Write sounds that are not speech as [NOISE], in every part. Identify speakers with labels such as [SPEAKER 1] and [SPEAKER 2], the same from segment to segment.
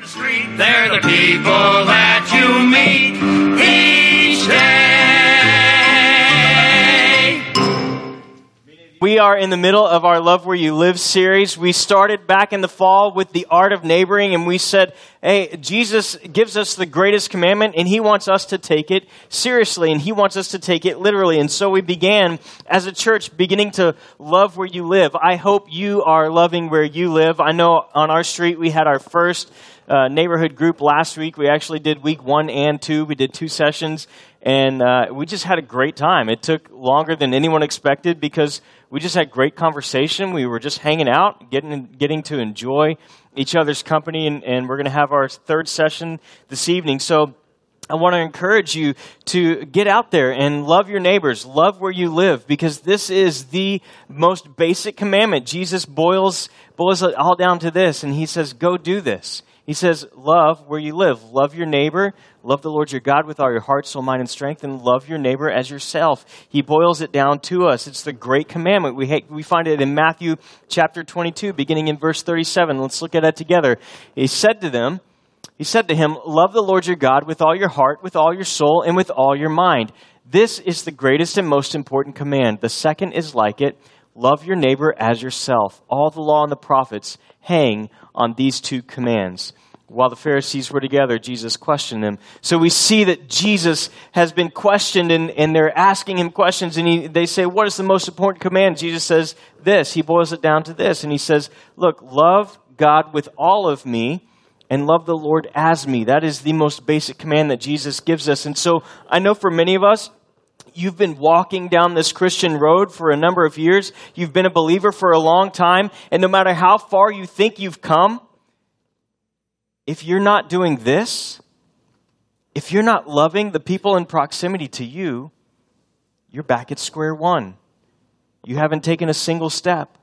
[SPEAKER 1] the street, they're the people that you meet each day.
[SPEAKER 2] We are in the middle of our Love Where You Live series. We started back in the fall with the art of neighboring, and we said, hey, Jesus gives us the greatest commandment, and he wants us to take it seriously, and he wants us to take it literally. And so we began as a church beginning to love where you live. I hope you are loving where you live. I know on our street we had our first uh, neighborhood group last week. We actually did week one and two. We did two sessions, and uh, we just had a great time. It took longer than anyone expected because we just had great conversation. We were just hanging out, getting getting to enjoy each other's company, and, and we're going to have our third session this evening. So. I want to encourage you to get out there and love your neighbors, love where you live, because this is the most basic commandment. Jesus boils, boils it all down to this, and he says, Go do this. He says, Love where you live. Love your neighbor. Love the Lord your God with all your heart, soul, mind, and strength, and love your neighbor as yourself. He boils it down to us. It's the great commandment. We, ha- we find it in Matthew chapter 22, beginning in verse 37. Let's look at that together. He said to them, He said to him, Love the Lord your God with all your heart, with all your soul, and with all your mind. This is the greatest and most important command. The second is like it love your neighbor as yourself. All the law and the prophets hang on these two commands. While the Pharisees were together, Jesus questioned them. So we see that Jesus has been questioned and, and they're asking him questions and he, they say, what is the most important command? Jesus says this. He boils it down to this and he says, look, love God with all of me and love the Lord as me. That is the most basic command that Jesus gives us. And so I know for many of us, you've been walking down this Christian road for a number of years. You've been a believer for a long time. And no matter how far you think you've come, if you're not doing this, if you're not loving the people in proximity to you, you're back at square one. You haven't taken a single step.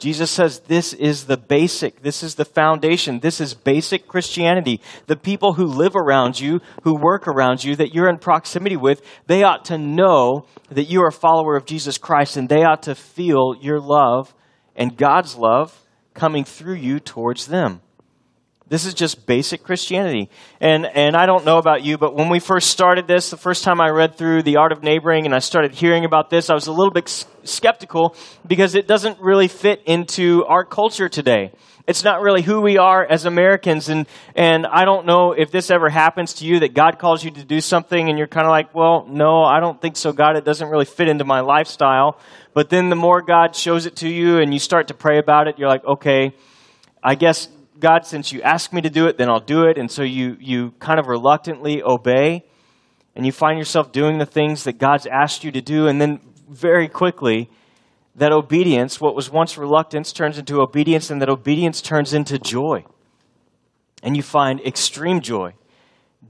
[SPEAKER 2] Jesus says this is the basic, this is the foundation, this is basic Christianity. The people who live around you, who work around you, that you're in proximity with, they ought to know that you are a follower of Jesus Christ and they ought to feel your love and God's love coming through you towards them. This is just basic Christianity. And, and I don't know about you, but when we first started this, the first time I read through The Art of Neighboring and I started hearing about this, I was a little bit skeptical because it doesn't really fit into our culture today. It's not really who we are as Americans. And, and I don't know if this ever happens to you that God calls you to do something and you're kind of like, well, no, I don't think so, God. It doesn't really fit into my lifestyle. But then the more God shows it to you and you start to pray about it, you're like, okay, I guess God, since you ask me to do it, then I'll do it. And so you, you kind of reluctantly obey, and you find yourself doing the things that God's asked you to do, and then very quickly, that obedience, what was once reluctance, turns into obedience, and that obedience turns into joy. And you find extreme joy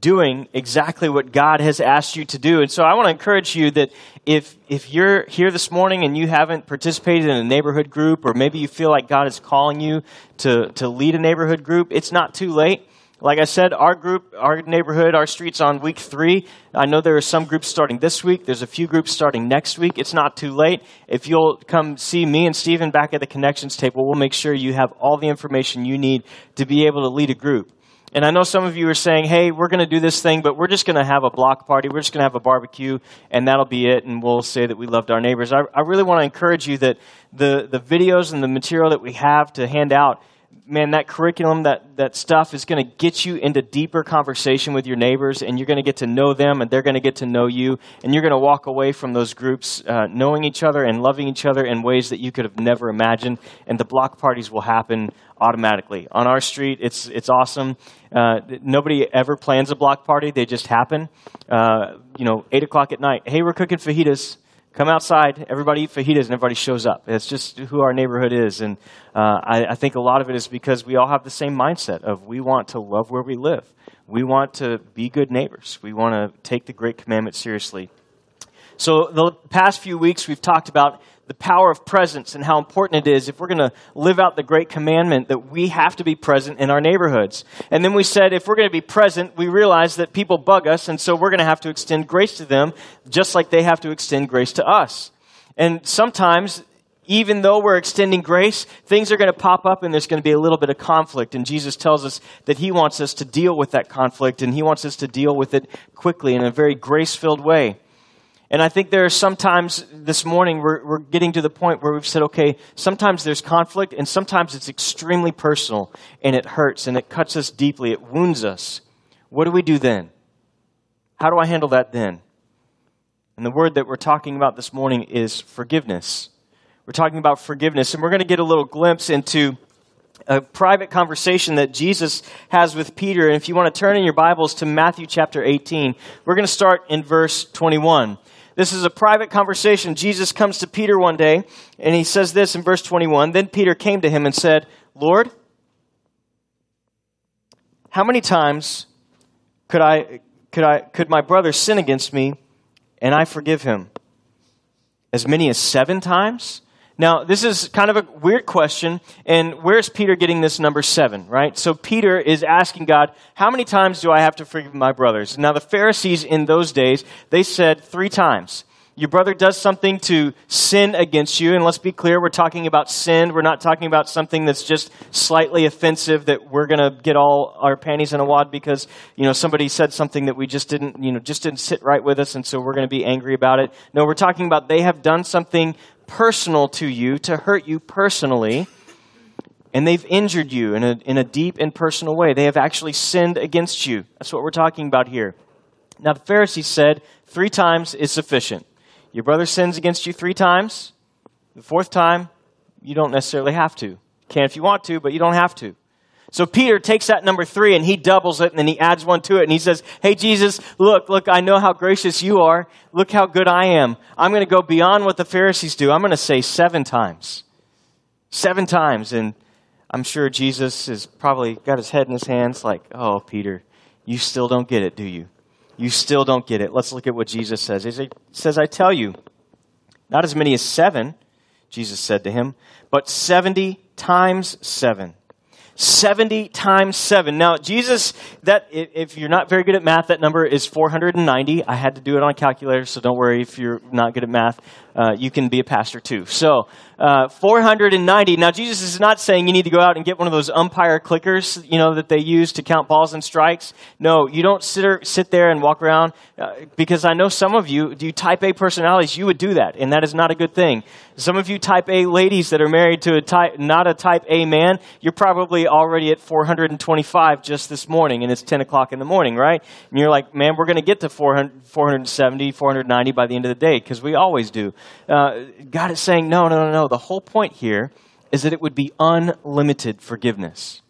[SPEAKER 2] doing exactly what God has asked you to do. And so I want to encourage you that if, if you're here this morning and you haven't participated in a neighborhood group, or maybe you feel like God is calling you to, to lead a neighborhood group, it's not too late. Like I said, our group, our neighborhood, our streets on week three. I know there are some groups starting this week. There's a few groups starting next week. It's not too late. If you'll come see me and Stephen back at the connections table, we'll make sure you have all the information you need to be able to lead a group. And I know some of you are saying, hey, we're going to do this thing, but we're just going to have a block party. We're just going to have a barbecue, and that'll be it, and we'll say that we loved our neighbors. I, I really want to encourage you that the, the videos and the material that we have to hand out man, that curriculum, that, that stuff is going to get you into deeper conversation with your neighbors, and you're going to get to know them, and they're going to get to know you, and you're going to walk away from those groups uh, knowing each other and loving each other in ways that you could have never imagined. And the block parties will happen automatically on our street. It's it's awesome. Uh, nobody ever plans a block party; they just happen. Uh, you know, eight o'clock at night. Hey, we're cooking fajitas come outside, everybody eat fajitas, and everybody shows up. It's just who our neighborhood is. And uh, I, I, think a lot of it is because we all have the same mindset of we want to love where we live. We want to be good neighbors. We want to take the great commandment seriously. So the past few weeks we've talked about the power of presence and how important it is if we're going to live out the great commandment that we have to be present in our neighborhoods. And then we said if we're going to be present, we realize that people bug us, and so we're going to have to extend grace to them just like they have to extend grace to us. And sometimes even though we're extending grace, things are going to pop up and there's going to be a little bit of conflict. And Jesus tells us that He wants us to deal with that conflict and He wants us to deal with it quickly in a very grace filled way. And I think there are sometimes this morning we're, we're getting to the point where we've said, okay, sometimes there's conflict and sometimes it's extremely personal and it hurts and it cuts us deeply, it wounds us. What do we do then? How do I handle that then? And the word that we're talking about this morning is forgiveness. We're talking about forgiveness, and we're going to get a little glimpse into a private conversation that Jesus has with Peter. And if you want to turn in your Bibles to Matthew chapter 18, we're going to start in verse 21. This is a private conversation. Jesus comes to Peter one day, and he says this in verse 21 Then Peter came to him and said, Lord, how many times could I could I could my brother sin against me and I forgive him? As many as seven times? Now, this is kind of a weird question, and where's Peter getting this number seven, right? So Peter is asking God, how many times do I have to forgive my brothers? Now, the Pharisees in those days, they said three times. Your brother does something to sin against you, and let's be clear, we're talking about sin. We're not talking about something that's just slightly offensive that we're going to get all our panties in a wad because, you know, somebody said something that we just didn't, you know, just didn't sit right with us, and so we're going to be angry about it. No, we're talking about they have done something personal to you, to hurt you personally, and they've injured you in a, in a deep and personal way. They have actually sinned against you. That's what we're talking about here. Now, the Pharisees said three times is sufficient. Your brother sins against you three times. The fourth time, you don't necessarily have to. Can if you want to, but you don't have to. So Peter takes that number three and he doubles it and then he adds one to it and he says, Hey Jesus, look, look, I know how gracious you are. Look how good I am. I'm going to go beyond what the Pharisees do. I'm going to say seven times. Seven times. And I'm sure Jesus has probably got his head in his hands like, Oh, Peter, you still don't get it, do you? You still don't get it. Let's look at what Jesus says. He says, I tell you, not as many as seven, Jesus said to him, but 70 times seven. 70 times 7. Now, Jesus, that if you're not very good at math, that number is 490. I had to do it on a calculator, so don't worry if you're not good at math. Uh, you can be a pastor too. So, uh, 490. Now, Jesus is not saying you need to go out and get one of those umpire clickers, you know, that they use to count balls and strikes. No, you don't sit, or, sit there and walk around uh, because I know some of you, do you type A personalities, you would do that, and that is not a good thing. Some of you type A ladies that are married to a type, not a type A man, you're probably already at 425 just this morning, and it's 10 o'clock in the morning, right? And you're like, man, we're going to get to 400, 470, 490 by the end of the day because we always do. Uh, God is saying, no, no, no, no. The whole point here is that it would be unlimited forgiveness.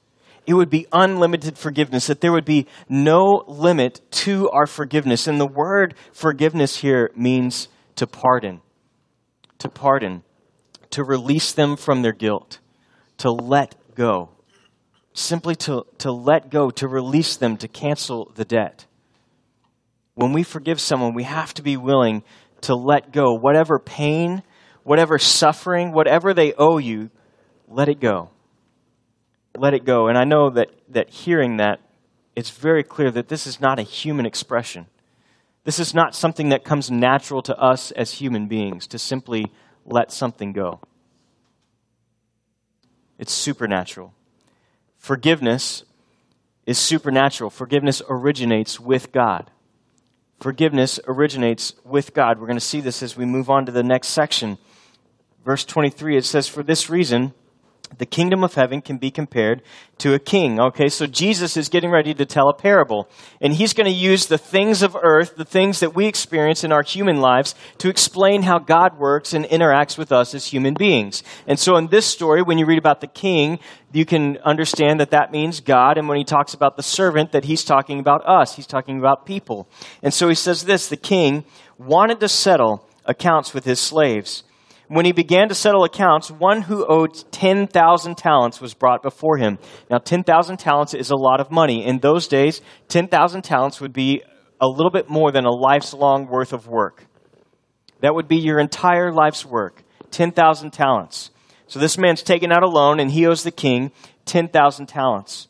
[SPEAKER 2] It would be unlimited forgiveness, that there would be no limit to our forgiveness. And the word forgiveness here means to pardon, to pardon, to release them from their guilt, to let go. Simply to, to let go, to release them, to cancel the debt. When we forgive someone, we have to be willing to let go. Whatever pain, whatever suffering, whatever they owe you, let it go. Let it go. And I know that, that hearing that, it's very clear that this is not a human expression. This is not something that comes natural to us as human beings to simply let something go. It's supernatural. Forgiveness is supernatural. Forgiveness originates with God forgiveness originates with God. We're going to see this as we move on to the next section. Verse 23, it says, For this reason, the kingdom of heaven can be compared to a king. Okay, so Jesus is getting ready to tell a parable. And he's going to use the things of earth, the things that we experience in our human lives, to explain how God works and interacts with us as human beings. And so in this story, when you read about the king, you can understand that that means God. And when he talks about the servant, that he's talking about us. He's talking about people. And so he says this the king wanted to settle accounts with his slaves. When he began to settle accounts, one who owed 10,000 talents was brought before him. Now, 10,000 talents is a lot of money. In those days, 10,000 talents would be a little bit more than a life's long worth of work. That would be your entire life's work 10,000 talents. So this man's taken out a loan and he owes the king 10,000 talents.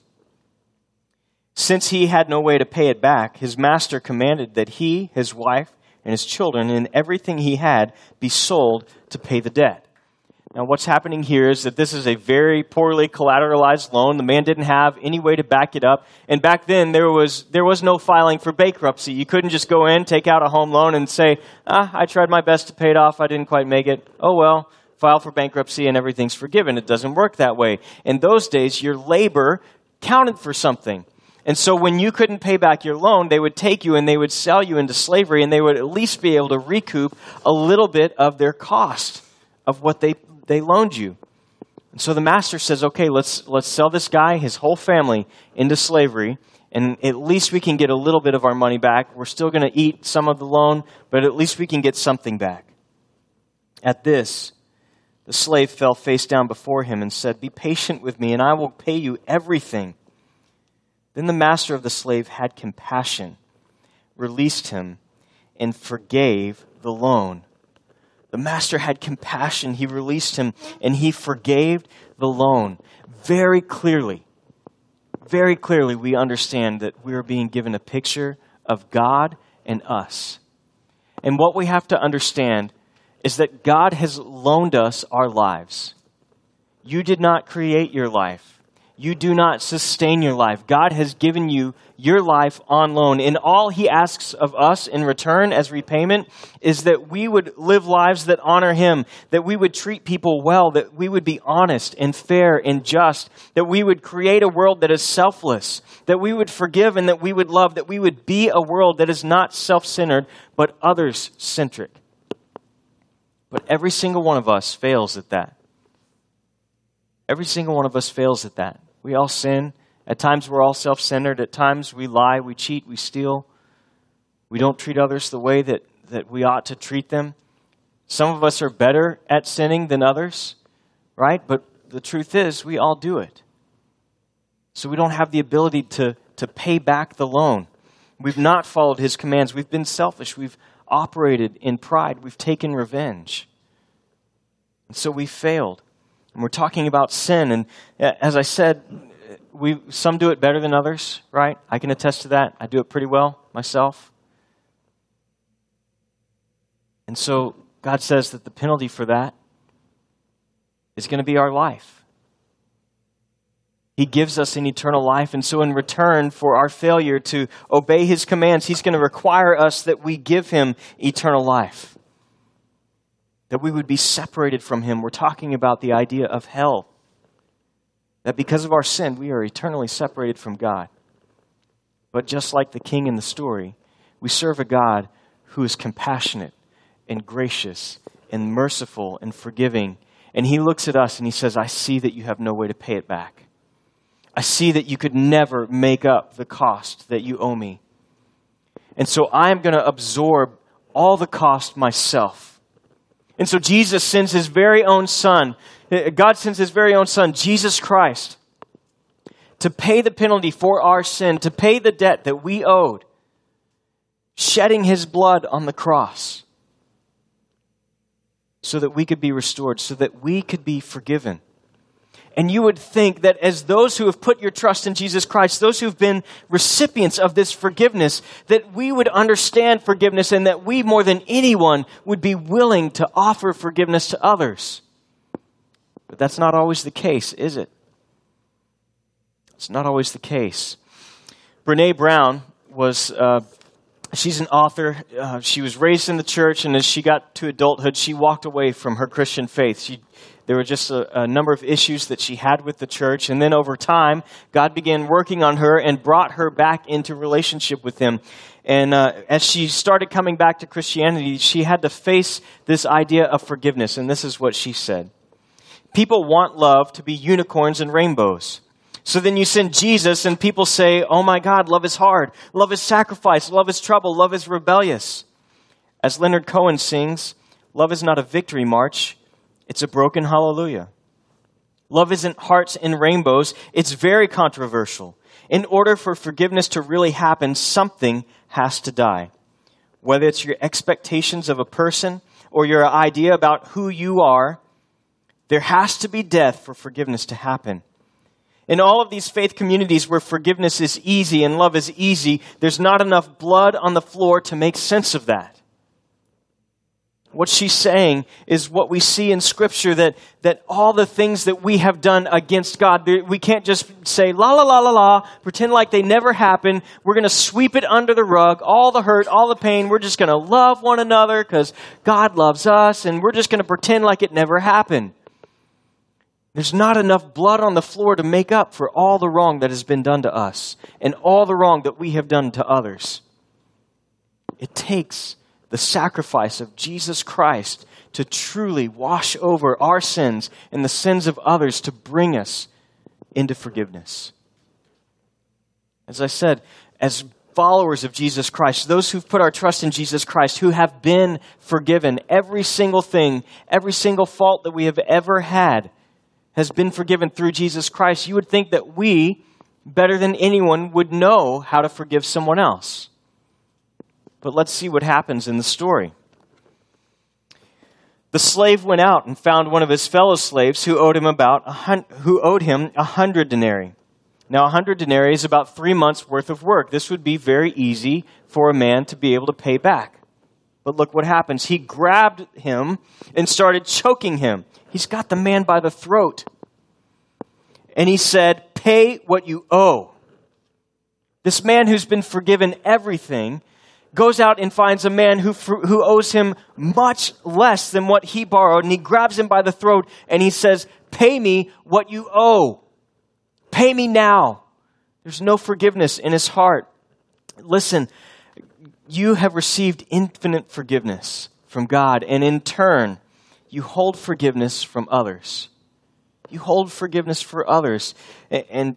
[SPEAKER 2] Since he had no way to pay it back, his master commanded that he, his wife, and his children and everything he had be sold to pay the debt. Now, what's happening here is that this is a very poorly collateralized loan. The man didn't have any way to back it up. And back then, there was, there was no filing for bankruptcy. You couldn't just go in, take out a home loan, and say, ah, I tried my best to pay it off. I didn't quite make it. Oh, well, file for bankruptcy and everything's forgiven. It doesn't work that way. In those days, your labor counted for something. And so when you couldn't pay back your loan, they would take you and they would sell you into slavery, and they would at least be able to recoup a little bit of their cost of what they they loaned you. And so the master says, okay, let's, let's sell this guy, his whole family, into slavery, and at least we can get a little bit of our money back. We're still going to eat some of the loan, but at least we can get something back. At this, the slave fell face down before him and said, Be patient with me, and I will pay you everything. Then the master of the slave had compassion, released him, and forgave the loan. The master had compassion. He released him and he forgave the loan. Very clearly, very clearly, we understand that we are being given a picture of God and us. And what we have to understand is that God has loaned us our lives. You did not create your life you do not sustain your life. God has given you your life on loan. And all He asks of us in return as repayment is that we would live lives that honor Him, that we would treat people well, that we would be honest and fair and just, that we would create a world that is selfless, that we would forgive and that we would love, that we would be a world that is not self centered, but others centric. But every single one of us fails at that. Every single one of us fails at that. We all sin. At times, we're all self centered. At times, we lie, we cheat, we steal. We don't treat others the way that, that we ought to treat them. Some of us are better at sinning than others, right? But the truth is, we all do it. So we don't have the ability to, to pay back the loan. We've not followed his commands. We've been selfish. We've operated in pride. We've taken revenge. And so we failed. And we're talking about sin. And uh, as I said, we, some do it better than others, right? I can attest to that. I do it pretty well myself. And so God says that the penalty for that is going to be our life. He gives us an eternal life. And so, in return for our failure to obey His commands, He's going to require us that we give Him eternal life that we would be separated from Him. We're talking about the idea of hell. That because of our sin, we are eternally separated from God. But just like the king in the story, we serve a God who is compassionate and gracious and merciful and forgiving. And He looks at us and He says, I see that you have no way to pay it back. I see that you could never make up the cost that you owe me. And so I am going to absorb all the cost myself and so Jesus sends his very own son. God sends his very own son, Jesus Christ, to pay the penalty for our sin, to pay the debt that we owed, shedding his blood on the cross so that we could be restored, so that we could be forgiven. And you would think that as those who have put your trust in Jesus Christ, those who've been recipients of this forgiveness, that we would understand forgiveness and that we, more than anyone, would be willing to offer forgiveness to others. But that's not always the case, is it? It's not always the case. Brene Brown was. Uh, she's an author. Uh, she was raised in the church, and as she got to adulthood, she walked away from her Christian faith. She there were just a, a, number of issues that she had with the church. And then over time, God began working on her and brought her back into relationship with Him. And uh, as she started coming back to Christianity, she had to face this idea of forgiveness. And this is what she said People want love to be unicorns and rainbows. So then you send Jesus, and people say, Oh my God, love is hard. Love is sacrifice. Love is trouble. Love is rebellious. As Leonard Cohen sings, love is not a victory march, it's a broken hallelujah. Love isn't hearts and rainbows, it's very controversial. In order for forgiveness to really happen, something has to die. Whether it's your expectations of a person or your idea about who you are, there has to be death for forgiveness to happen. In all of these faith communities where forgiveness is easy and love is easy, there's not enough blood on the floor to make sense of that. What she's saying is what we see in Scripture that, that all the things that we have done against God, we can't just say, la la la la la, pretend like they never happened. We're going to sweep it under the rug, all the hurt, all the pain. We're just going to love one another because God loves us, and we're just going to pretend like it never happened. There's not enough blood on the floor to make up for all the wrong that has been done to us and all the wrong that we have done to others. It takes the sacrifice of Jesus Christ to truly wash over our sins and the sins of others to bring us into forgiveness. As I said, as followers of Jesus Christ, those who've put our trust in Jesus Christ, who have been forgiven, every single thing, every single fault that we have ever had has been forgiven through Jesus Christ, you would think that we, better than anyone, would know how to forgive someone else. But let's see what happens in the story. The slave went out and found one of his fellow slaves who owed him about a hun- who owed him a hundred denarii. Now, a hundred denarii is about three months' worth of work. This would be very easy for a man to be able to pay back. But look what happens. He grabbed him and started choking him. He's got the man by the throat. And he said, Pay what you owe. This man who's been forgiven everything goes out and finds a man who, who owes him much less than what he borrowed, and he grabs him by the throat and he says, Pay me what you owe. Pay me now. There's no forgiveness in his heart. Listen, you have received infinite forgiveness from God, and in turn, you hold forgiveness from others. You hold forgiveness for others. And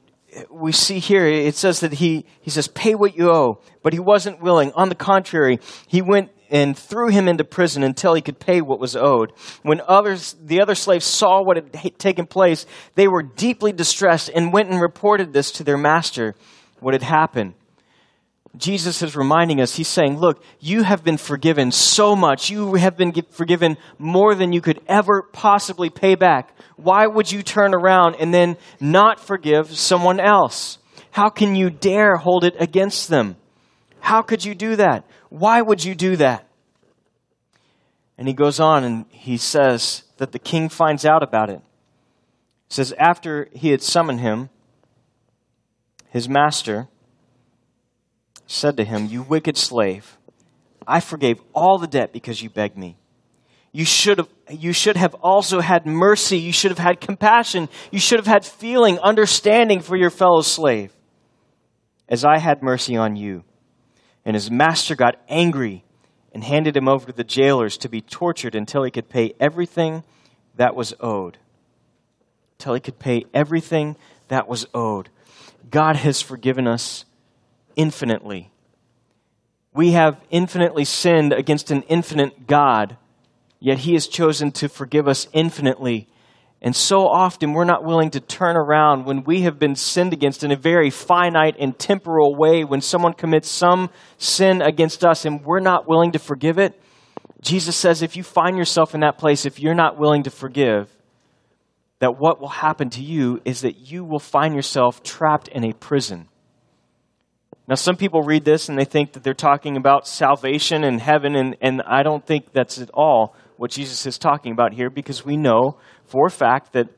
[SPEAKER 2] we see here, it says that he, he says, pay what you owe. But he wasn't willing. On the contrary, he went and threw him into prison until he could pay what was owed. When others, the other slaves saw what had taken place, they were deeply distressed and went and reported this to their master, what had happened. Jesus is reminding us, he's saying, Look, you have been forgiven so much. You have been forgiven more than you could ever possibly pay back. Why would you turn around and then not forgive someone else? How can you dare hold it against them? How could you do that? Why would you do that? And he goes on and he says that the king finds out about it. He says, After he had summoned him, his master, said to him, You wicked slave, I forgave all the debt because you begged me. You should have, you should have also had mercy. You should have had compassion. You should have had feeling, understanding for your fellow slave, as I had mercy on you. And his master got angry and handed him over to the jailers to be tortured until he could pay everything that was owed. Until he could pay everything that was owed. God has forgiven us infinitely. We have infinitely sinned against an infinite God, yet He has chosen to forgive us infinitely. And so often we're not willing to turn around when we have been sinned against in a very finite and temporal way, when someone commits some sin against us and we're not willing to forgive it. Jesus says if you find yourself in that place, if you're not willing to forgive, that what will happen to you is that you will find yourself trapped in a prison. Now, some people read this and they think that they're talking about salvation and heaven, and, and I don't think that's at all what Jesus is talking about here because we know for a fact that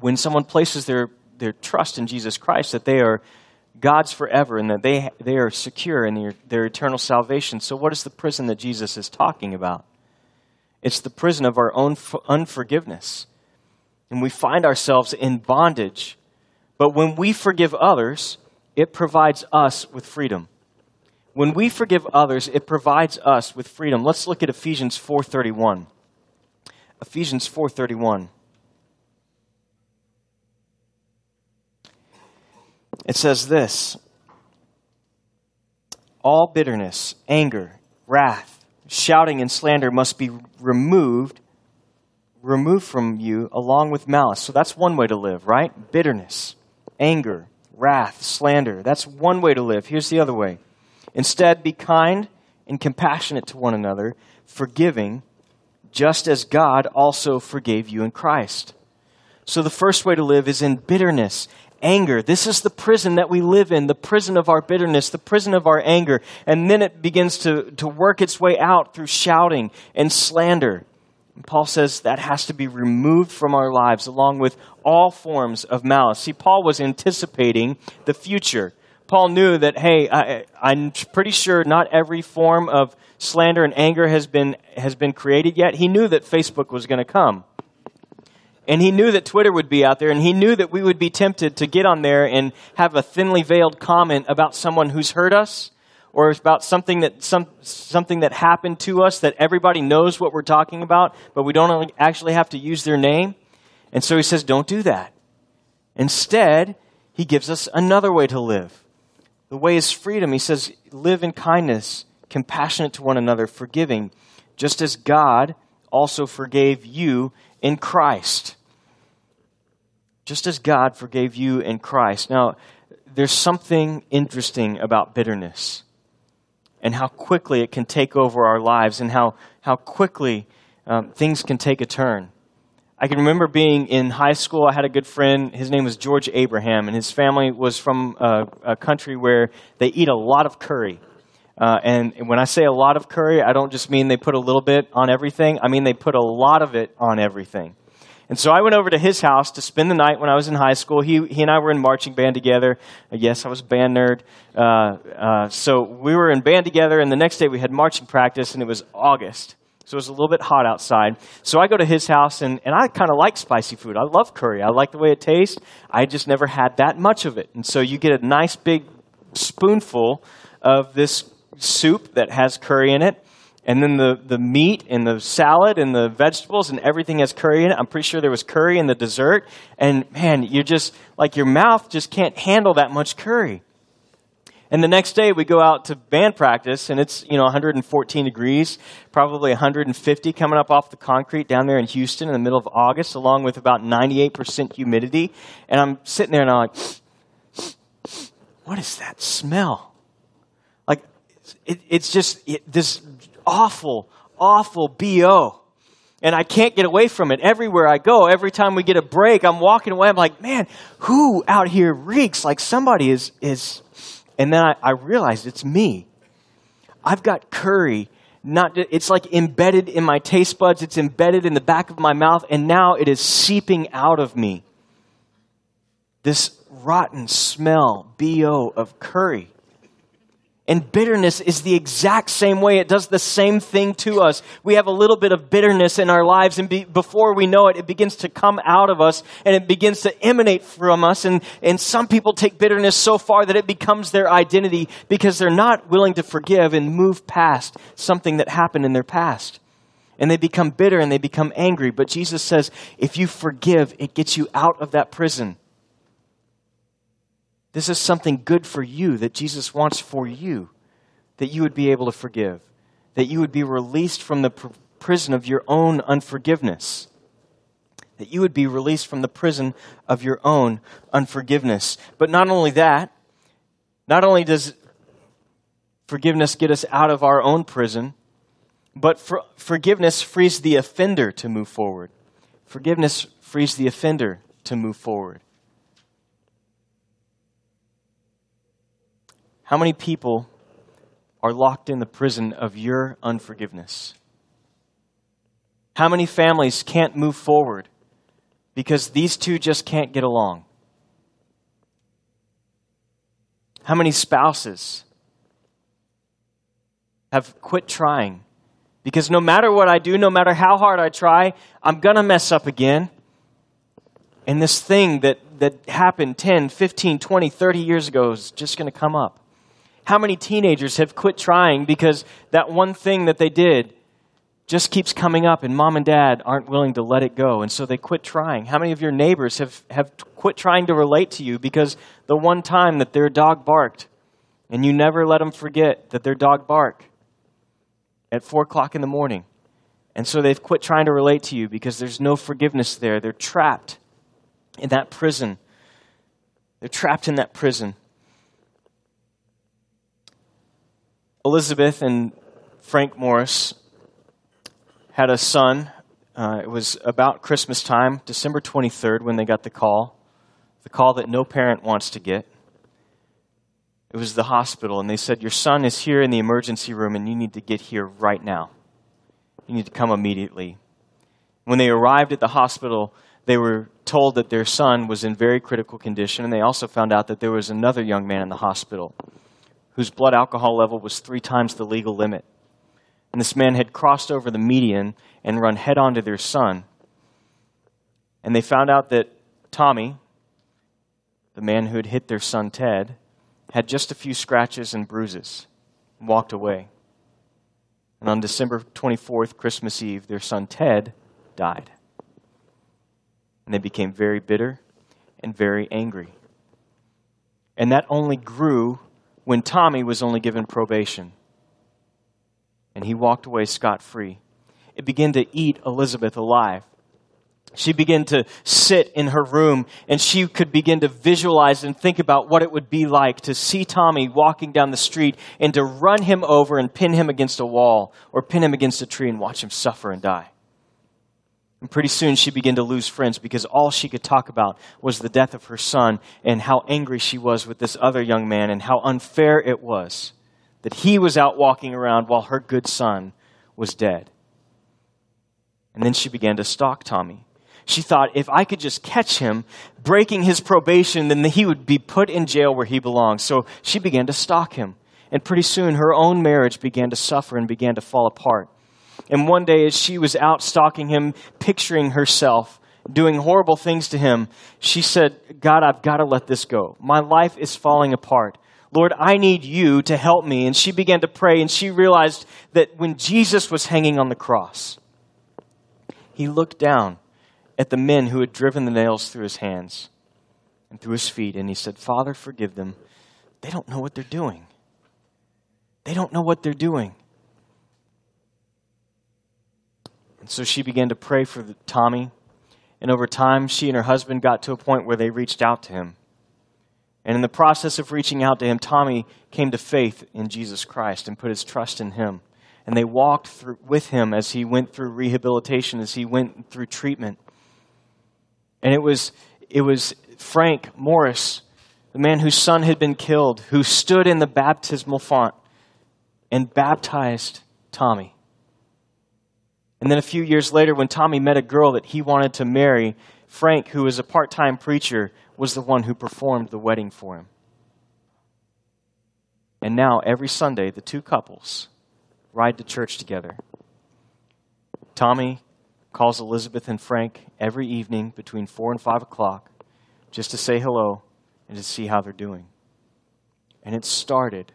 [SPEAKER 2] when someone places their, their trust in Jesus Christ, that they are God's forever and that they, they are secure in their, their eternal salvation. So, what is the prison that Jesus is talking about? It's the prison of our own unforgiveness. And we find ourselves in bondage. But when we forgive others, it provides us with freedom. When we forgive others, it provides us with freedom. Let's look at Ephesians 4:31. Ephesians 4:31. It says this: All bitterness, anger, wrath, shouting and slander must be removed removed from you along with malice. So that's one way to live, right? Bitterness, anger, wrath, slander. That's one way to live. Here's the other way. Instead, be kind and compassionate to one another, forgiving, just as God also forgave you in Christ. So the first way to live is in bitterness, anger. This is the prison that we live in, the prison of our bitterness, the prison of our anger. And then it begins to, to work its way out through shouting and slander. And Paul says that has to be removed from our lives along with all forms of malice. See, Paul was anticipating the future. Paul knew that, hey, I, I'm pretty sure not every form of slander and anger has been, has been created yet. He knew that Facebook was going to come. And he knew that Twitter would be out there, and he knew that we would be tempted to get on there and have a thinly veiled comment about someone who's hurt us or it's about something that, some, something that happened to us that everybody knows what we're talking about, but we don't actually have to use their name. And so he says, don't do that. Instead, he gives us another way to live. The way is freedom. He says, live in kindness, compassionate to one another, forgiving, just as God also forgave you in Christ just as God forgave you in Christ. Now, there's something interesting about bitterness and how quickly it can take over our lives and how, how quickly um, things can take a turn. I can remember being in high school. I had a good friend. His name was George Abraham, and his family was from a, a country where they eat a lot of curry. Uh, and when I say a lot of curry, I don't just mean they put a little bit on everything. I mean they put a lot of it on everything. And so I went over to his house to spend the night when I was in high school. He, he and I were in marching band together. Uh, yes, I was a band nerd. Uh, uh, so we were in band together, and the next day we had marching practice, and it was August. So it was a little bit hot outside. So I go to his house, and, and I kind of like spicy food. I love curry. I like the way it tastes. I just never had that much of it. And so you get a nice big spoonful of this soup that has curry in it and then the, the meat and the salad and the vegetables and everything has curry in it. I'm pretty sure there was curry in the dessert. And man, you're just like your mouth just can't handle that much curry. And the next day we go out to band practice and it's, you know, 114 degrees, probably 150 coming up off the concrete down there in Houston in the middle of August, along with about 98% humidity. And I'm sitting there and I'm like, [SNIFFS] what is that smell? Like, it, it's just it, this awful, awful BO. And I can't get away from it. Everywhere I go, every time we get a break, I'm walking away. I'm like, man, who out here reeks like somebody is, is. And then I, I realized it's me. I've got curry not it's like embedded in my taste buds it's embedded in the back of my mouth and now it is seeping out of me this rotten smell bo of curry and bitterness is the exact same way. It does the same thing to us. We have a little bit of bitterness in our lives, and be, before we know it, it begins to come out of us and it begins to emanate from us. And, and some people take bitterness so far that it becomes their identity because they're not willing to forgive and move past something that happened in their past. And they become bitter and they become angry. But Jesus says, if you forgive, it gets you out of that prison. This is something good for you that Jesus wants for you, that you would be able to forgive, that you would be released from the pr- prison of your own unforgiveness, that you would be released from the prison of your own unforgiveness. But not only that, not only does forgiveness get us out of our own prison, but for, forgiveness frees the offender to move forward. Forgiveness frees the offender to move forward. How many people are locked in the prison of your unforgiveness? How many families can't move forward because these two just can't get along? How many spouses have quit trying because no matter what I do, no matter how hard I try, I'm going to mess up again. And this thing that, that happened 10, 15, 20, 30 years ago is just going to come up. How many teenagers have quit trying because that one thing that they did just keeps coming up and mom and dad aren't willing to let it go and so they quit trying? How many of your neighbors have, have quit trying to relate to you because the one time that their dog barked and you never let them forget that their dog barked at 4 o'clock in the morning? And so they've quit trying to relate to you because there's no forgiveness there. They're trapped in that prison. They're trapped in that prison. Elizabeth and Frank Morris had a son. Uh, it was about Christmas time, December 23rd, when they got the call. the call that no parent wants to get. It was the hospital, and they said, Your son is here in the emergency room, and you need to get here right now. You need to come immediately. When they arrived at the hospital, they were told that their son was in very critical condition, and they also found out that there was another young man in the hospital whose blood alcohol level was three times the legal limit. And this man had crossed over the median and run head on to their son. And they found out that Tommy, the man who had hit their son Ted, had just a few scratches and bruises and walked away. And on December 24th, Christmas Eve, their son Ted died. And they became very bitter and very angry. And that only grew when Tommy was only given probation. And he walked away scot free. It began to eat Elizabeth alive. She began to sit in her room and she could begin to visualize and think about what it would be like to see Tommy walking down the street and to run him over and pin him against a wall or pin him against a tree and watch him suffer and die. And pretty soon she began to lose friends because all she could talk about was the death of her son and how angry she was with this other young man and how unfair it was that he was out walking around while her good son was dead. And then she began to stalk Tommy she thought if I could just catch him breaking his probation, then he would be put in jail where he belongs. So she began to stalk him. And pretty soon her own marriage began to suffer and began to fall apart. And one day, as she was out stalking him, picturing herself doing horrible things to him, she said, God, I've got to let this go. My life is falling apart. Lord, I need you to help me. And she began to pray, and she realized that when Jesus was hanging on the cross, he looked down at the men who had driven the nails through his hands and through his feet, and he said, Father, forgive them. They don't know what they're doing. They don't know what they're doing. So she began to pray for Tommy, and over time, she and her husband got to a point where they reached out to him. And in the process of reaching out to him, Tommy came to faith in Jesus Christ and put his trust in him. And they walked through, with him as he went through rehabilitation, as he went through treatment. And it was, it was Frank Morris, the man whose son had been killed, who stood in the baptismal font and baptized Tommy. And then a few years later, when Tommy met a girl that he wanted to marry, Frank, who was a part time preacher, was the one who performed the wedding for him. And now, every Sunday, the two couples ride to church together. Tommy calls Elizabeth and Frank every evening between 4 and 5 o'clock just to say hello and to see how they're doing. And it started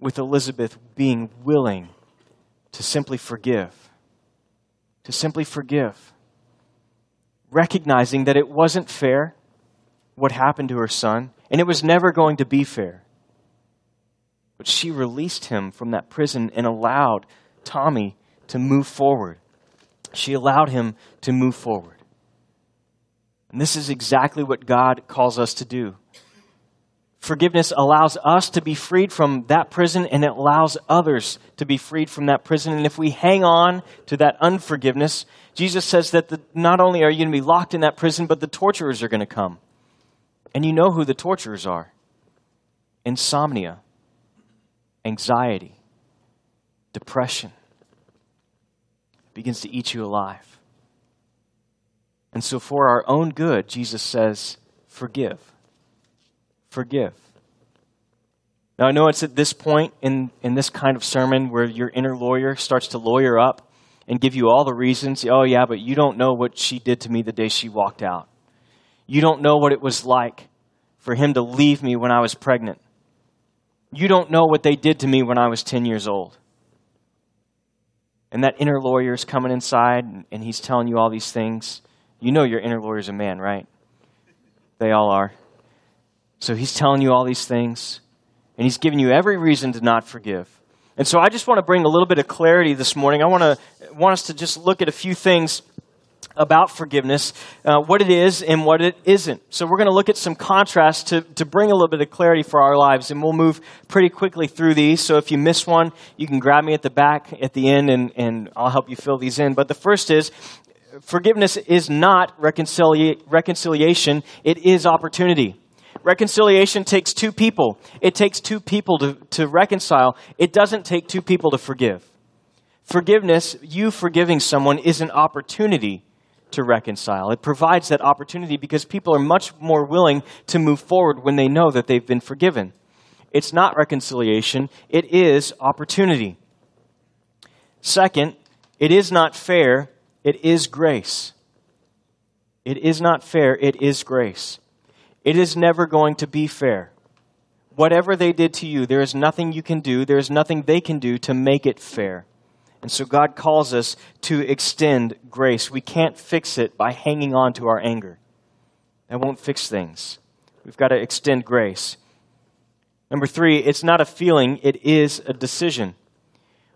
[SPEAKER 2] with Elizabeth being willing to simply forgive. To simply forgive. Recognizing that it wasn't fair what happened to her son, and it was never going to be fair. But she released him from that prison and allowed Tommy to move forward she allowed him to move forward. And this is exactly what God calls us to do. Forgiveness allows us to be freed from that prison and it allows others to be freed from that prison. And if we hang on to that unforgiveness, Jesus says that the, not only are you going to be locked in that prison, but the torturers are going to come. And you know who the torturers are insomnia, anxiety, depression begins to eat you alive. And so, for our own good, Jesus says, forgive. Forgive. Now, I know it's at this point in, in this kind of sermon where your inner lawyer starts to lawyer up and give you all the reasons. Oh, yeah, but you don't know what she did to me the day she walked out. You don't know what it was like for him to leave me when I was pregnant. You don't know what they did to me when I was 10 years old and that inner lawyer is coming inside and he's telling you all these things. You know your inner lawyer is a man, right? They all are. So he's telling you all these things, and he's giving you every reason to not forgive. And so I just want to bring a little bit of clarity this morning. I want to want us to just look at a few things about forgiveness, uh, what it is and what it isn't. So we're going to look at some contrast to, to bring a little bit of clarity for our lives, and we'll move pretty quickly through these. So if you miss one, you can grab me at the back at the end, and, and I'll help you fill these in. But the first is forgiveness is not reconcilia- reconciliation, it is opportunity. Reconciliation takes two people. It takes two people to, to reconcile. It doesn't take two people to forgive. Forgiveness, you forgiving someone, is an opportunity to reconcile. It provides that opportunity because people are much more willing to move forward when they know that they've been forgiven. It's not reconciliation, it is opportunity. Second, it is not fair, it is grace. It is not fair, it is grace. It is never going to be fair. Whatever they did to you, there is nothing you can do, there is nothing they can do to make it fair. And so God calls us to extend grace. We can't fix it by hanging on to our anger. That won't fix things. We've got to extend grace. Number three, it's not a feeling, it is a decision.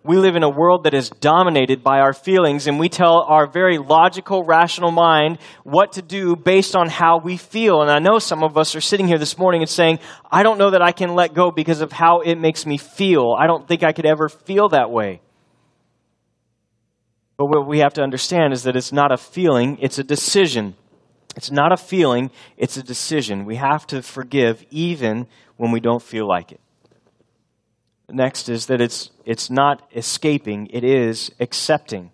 [SPEAKER 2] We live in a world that is dominated by our feelings, and we tell our very logical, rational mind what to do based on how we feel. And I know some of us are sitting here this morning and saying, I don't know that I can let go because of how it makes me feel. I don't think I could ever feel that way. But what we have to understand is that it's not a feeling, it's a decision. It's not a feeling, it's a decision. We have to forgive even when we don't feel like it. Next is that it's, it's not escaping, it is accepting.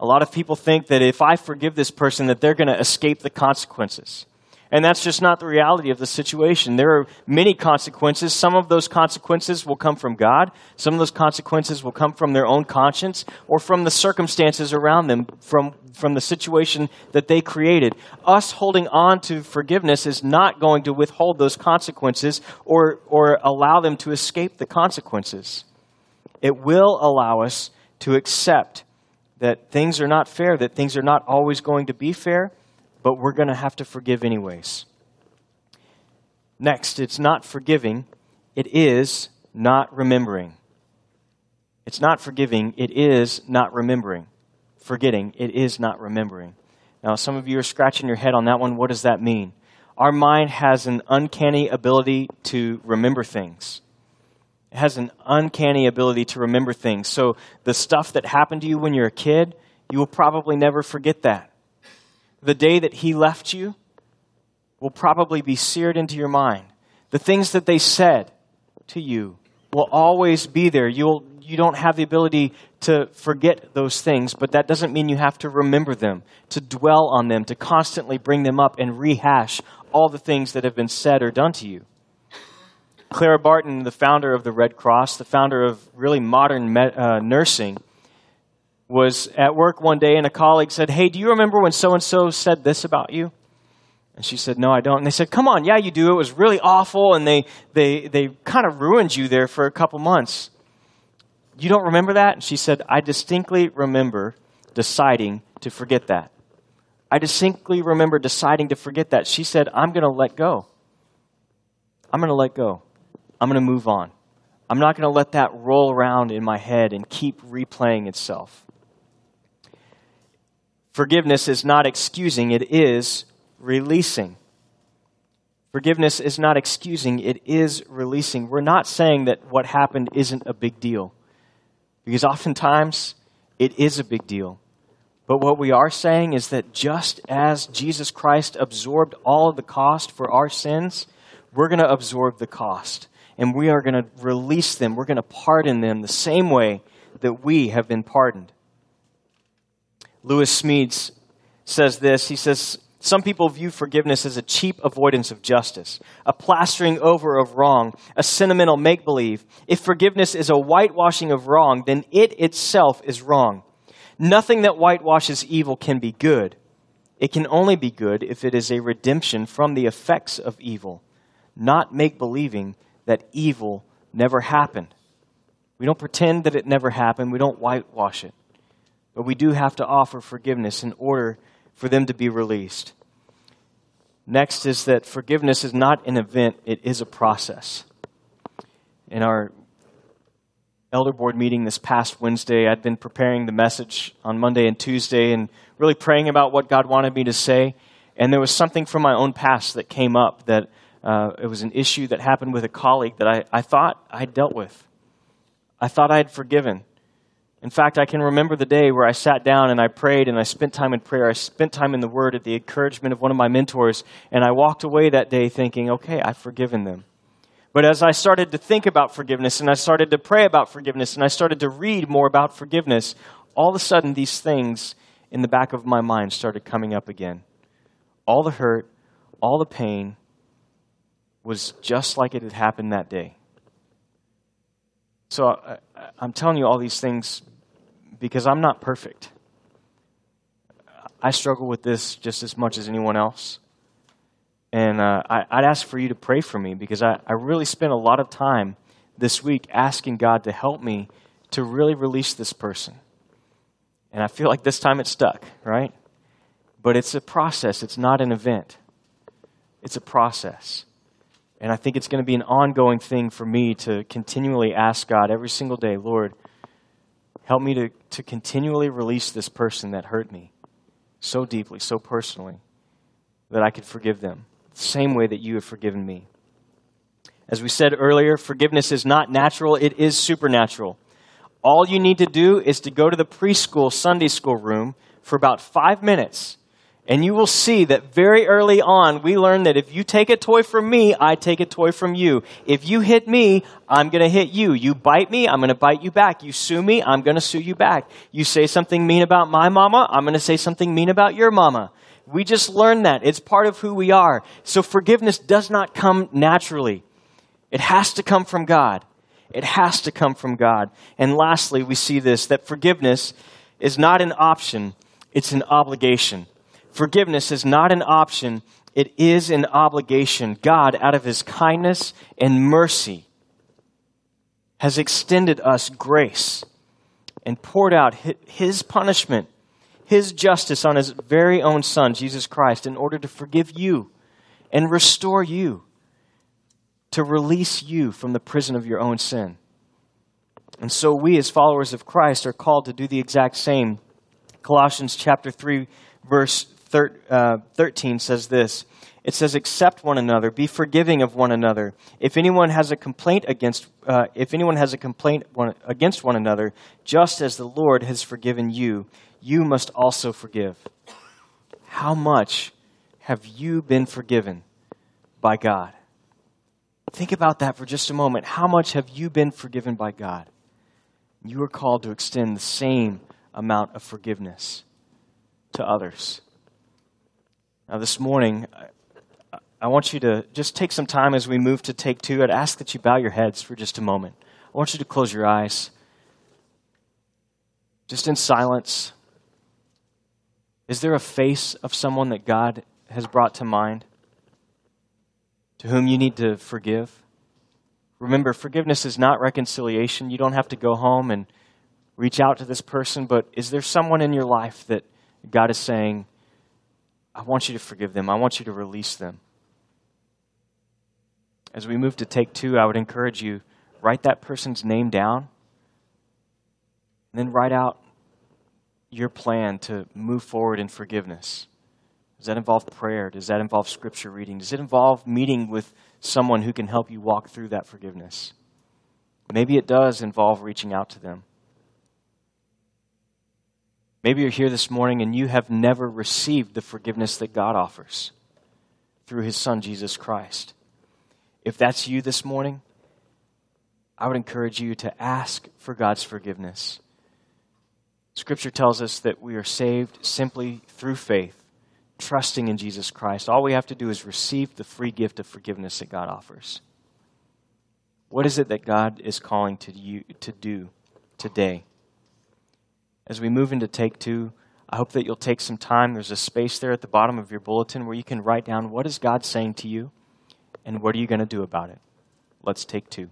[SPEAKER 2] A lot of people think that if I forgive this person, that they're going to escape the consequences. And that's just not the reality of the situation. There are many consequences. Some of those consequences will come from God. Some of those consequences will come from their own conscience or from the circumstances around them, from, from the situation that they created. Us holding on to forgiveness is not going to withhold those consequences or, or allow them to escape the consequences. It will allow us to accept that things are not fair, that things are not always going to be fair but we're going to have to forgive anyways. Next, it's not forgiving, it is not remembering. It's not forgiving, it is not remembering. Forgetting, it is not remembering. Now, some of you are scratching your head on that one. What does that mean? Our mind has an uncanny ability to remember things. It has an uncanny ability to remember things. So, the stuff that happened to you when you're a kid, you will probably never forget that the day that he left you will probably be seared into your mind. The things that they said to you will always be there. You'll, you don't have the ability to forget those things, but that doesn't mean you have to remember them, to dwell on them, to constantly bring them up and rehash all the things that have been said or done to you. Clara Barton, the founder of the Red Cross, the founder of really modern me- uh, nursing, was at work one day and a colleague said, Hey, do you remember when so and so said this about you? And she said, No, I don't. And they said, Come on, yeah, you do. It was really awful, and they, they, they kind of ruined you there for a couple months. You don't remember that? And she said, I distinctly remember deciding to forget that. I distinctly remember deciding to forget that. She said, I'm going to let go. I'm going to let go. I'm going to move on. I'm not going to let that roll around in my head and keep replaying itself. Forgiveness is not excusing, it is releasing. Forgiveness is not excusing, it is releasing. We're not saying that what happened isn't a big deal, because oftentimes it is a big deal. But what we are saying is that just as Jesus Christ absorbed all of the cost for our sins, we're going to absorb the cost. And we are going to release them. We're going to pardon them the same way that we have been pardoned. Lewis Smedes says this. He says, Some people view forgiveness as a cheap avoidance of justice, a plastering over of wrong, a sentimental make believe. If forgiveness is a whitewashing of wrong, then it itself is wrong. Nothing that whitewashes evil can be good. It can only be good if it is a redemption from the effects of evil, not make believing that evil never happened. We don't pretend that it never happened, we don't whitewash it. But we do have to offer forgiveness in order for them to be released. Next is that forgiveness is not an event, it is a process. In our elder board meeting this past Wednesday, I'd been preparing the message on Monday and Tuesday and really praying about what God wanted me to say. And there was something from my own past that came up that uh, it was an issue that happened with a colleague that I, I thought I'd dealt with. I thought I had forgiven. In fact, I can remember the day where I sat down and I prayed and I spent time in prayer. I spent time in the Word at the encouragement of one of my mentors, and I walked away that day thinking, okay, I've forgiven them. But as I started to think about forgiveness and I started to pray about forgiveness and I started to read more about forgiveness, all of a sudden these things in the back of my mind started coming up again. All the hurt, all the pain was just like it had happened that day. So I, am telling you all these things because I'm not perfect. I struggle with this just as much as anyone else. And uh, I, would ask for you to pray for me because I, I really spent a lot of time this week asking God to help me to really release this person. And I feel like this time it stuck, right? But it's a process, it's not an event. It's a process. And I think it's going to be an ongoing thing for me to continually ask God every single day, Lord, help me to, to continually release this person that hurt me so deeply, so personally, that I could forgive them the same way that you have forgiven me. As we said earlier, forgiveness is not natural, it is supernatural. All you need to do is to go to the preschool Sunday school room for about five minutes, and you will see that very early on we learn that if you take a toy from me, I take a toy from you. If you hit me, I'm going to hit you. You bite me, I'm going to bite you back. You sue me, I'm going to sue you back. You say something mean about my mama, I'm going to say something mean about your mama. We just learned that. It's part of who we are. So forgiveness does not come naturally. It has to come from God. It has to come from God. And lastly, we see this that forgiveness is not an option, it's an obligation. Forgiveness is not an option, it is an obligation. God, out of his kindness and mercy, has extended us grace and poured out his punishment his justice on his very own son, Jesus Christ, in order to forgive you and restore you, to release you from the prison of your own sin. And so we, as followers of Christ, are called to do the exact same. Colossians chapter 3, verse uh, 13 says this. It says, "Accept one another, be forgiving of one another. If anyone has a complaint against, uh, if anyone has a complaint one, against one another, just as the Lord has forgiven you, you must also forgive. How much have you been forgiven by God? Think about that for just a moment. How much have you been forgiven by God? You are called to extend the same amount of forgiveness to others. Now, this morning, I want you to just take some time as we move to take two. I'd ask that you bow your heads for just a moment. I want you to close your eyes. Just in silence. Is there a face of someone that God has brought to mind to whom you need to forgive? Remember, forgiveness is not reconciliation. You don't have to go home and reach out to this person, but is there someone in your life that God is saying, I want you to forgive them, I want you to release them? As we move to take two, I would encourage you write that person's name down and then write out your plan to move forward in forgiveness? Does that involve prayer? Does that involve scripture reading? Does it involve meeting with someone who can help you walk through that forgiveness? Maybe it does involve reaching out to them. Maybe you're here this morning and you have never received the forgiveness that God offers through his son, Jesus Christ. If that's you this morning, I would encourage you to ask for God's forgiveness. Scripture tells us that we are saved simply through faith, trusting in Jesus Christ. All we have to do is receive the free gift of forgiveness that God offers. What is it that God is calling to you to do today? As we move into take two, I hope that you'll take some time. There's a space there at the bottom of your bulletin where you can write down what is God saying to you and what are you going to do about it. Let's take two.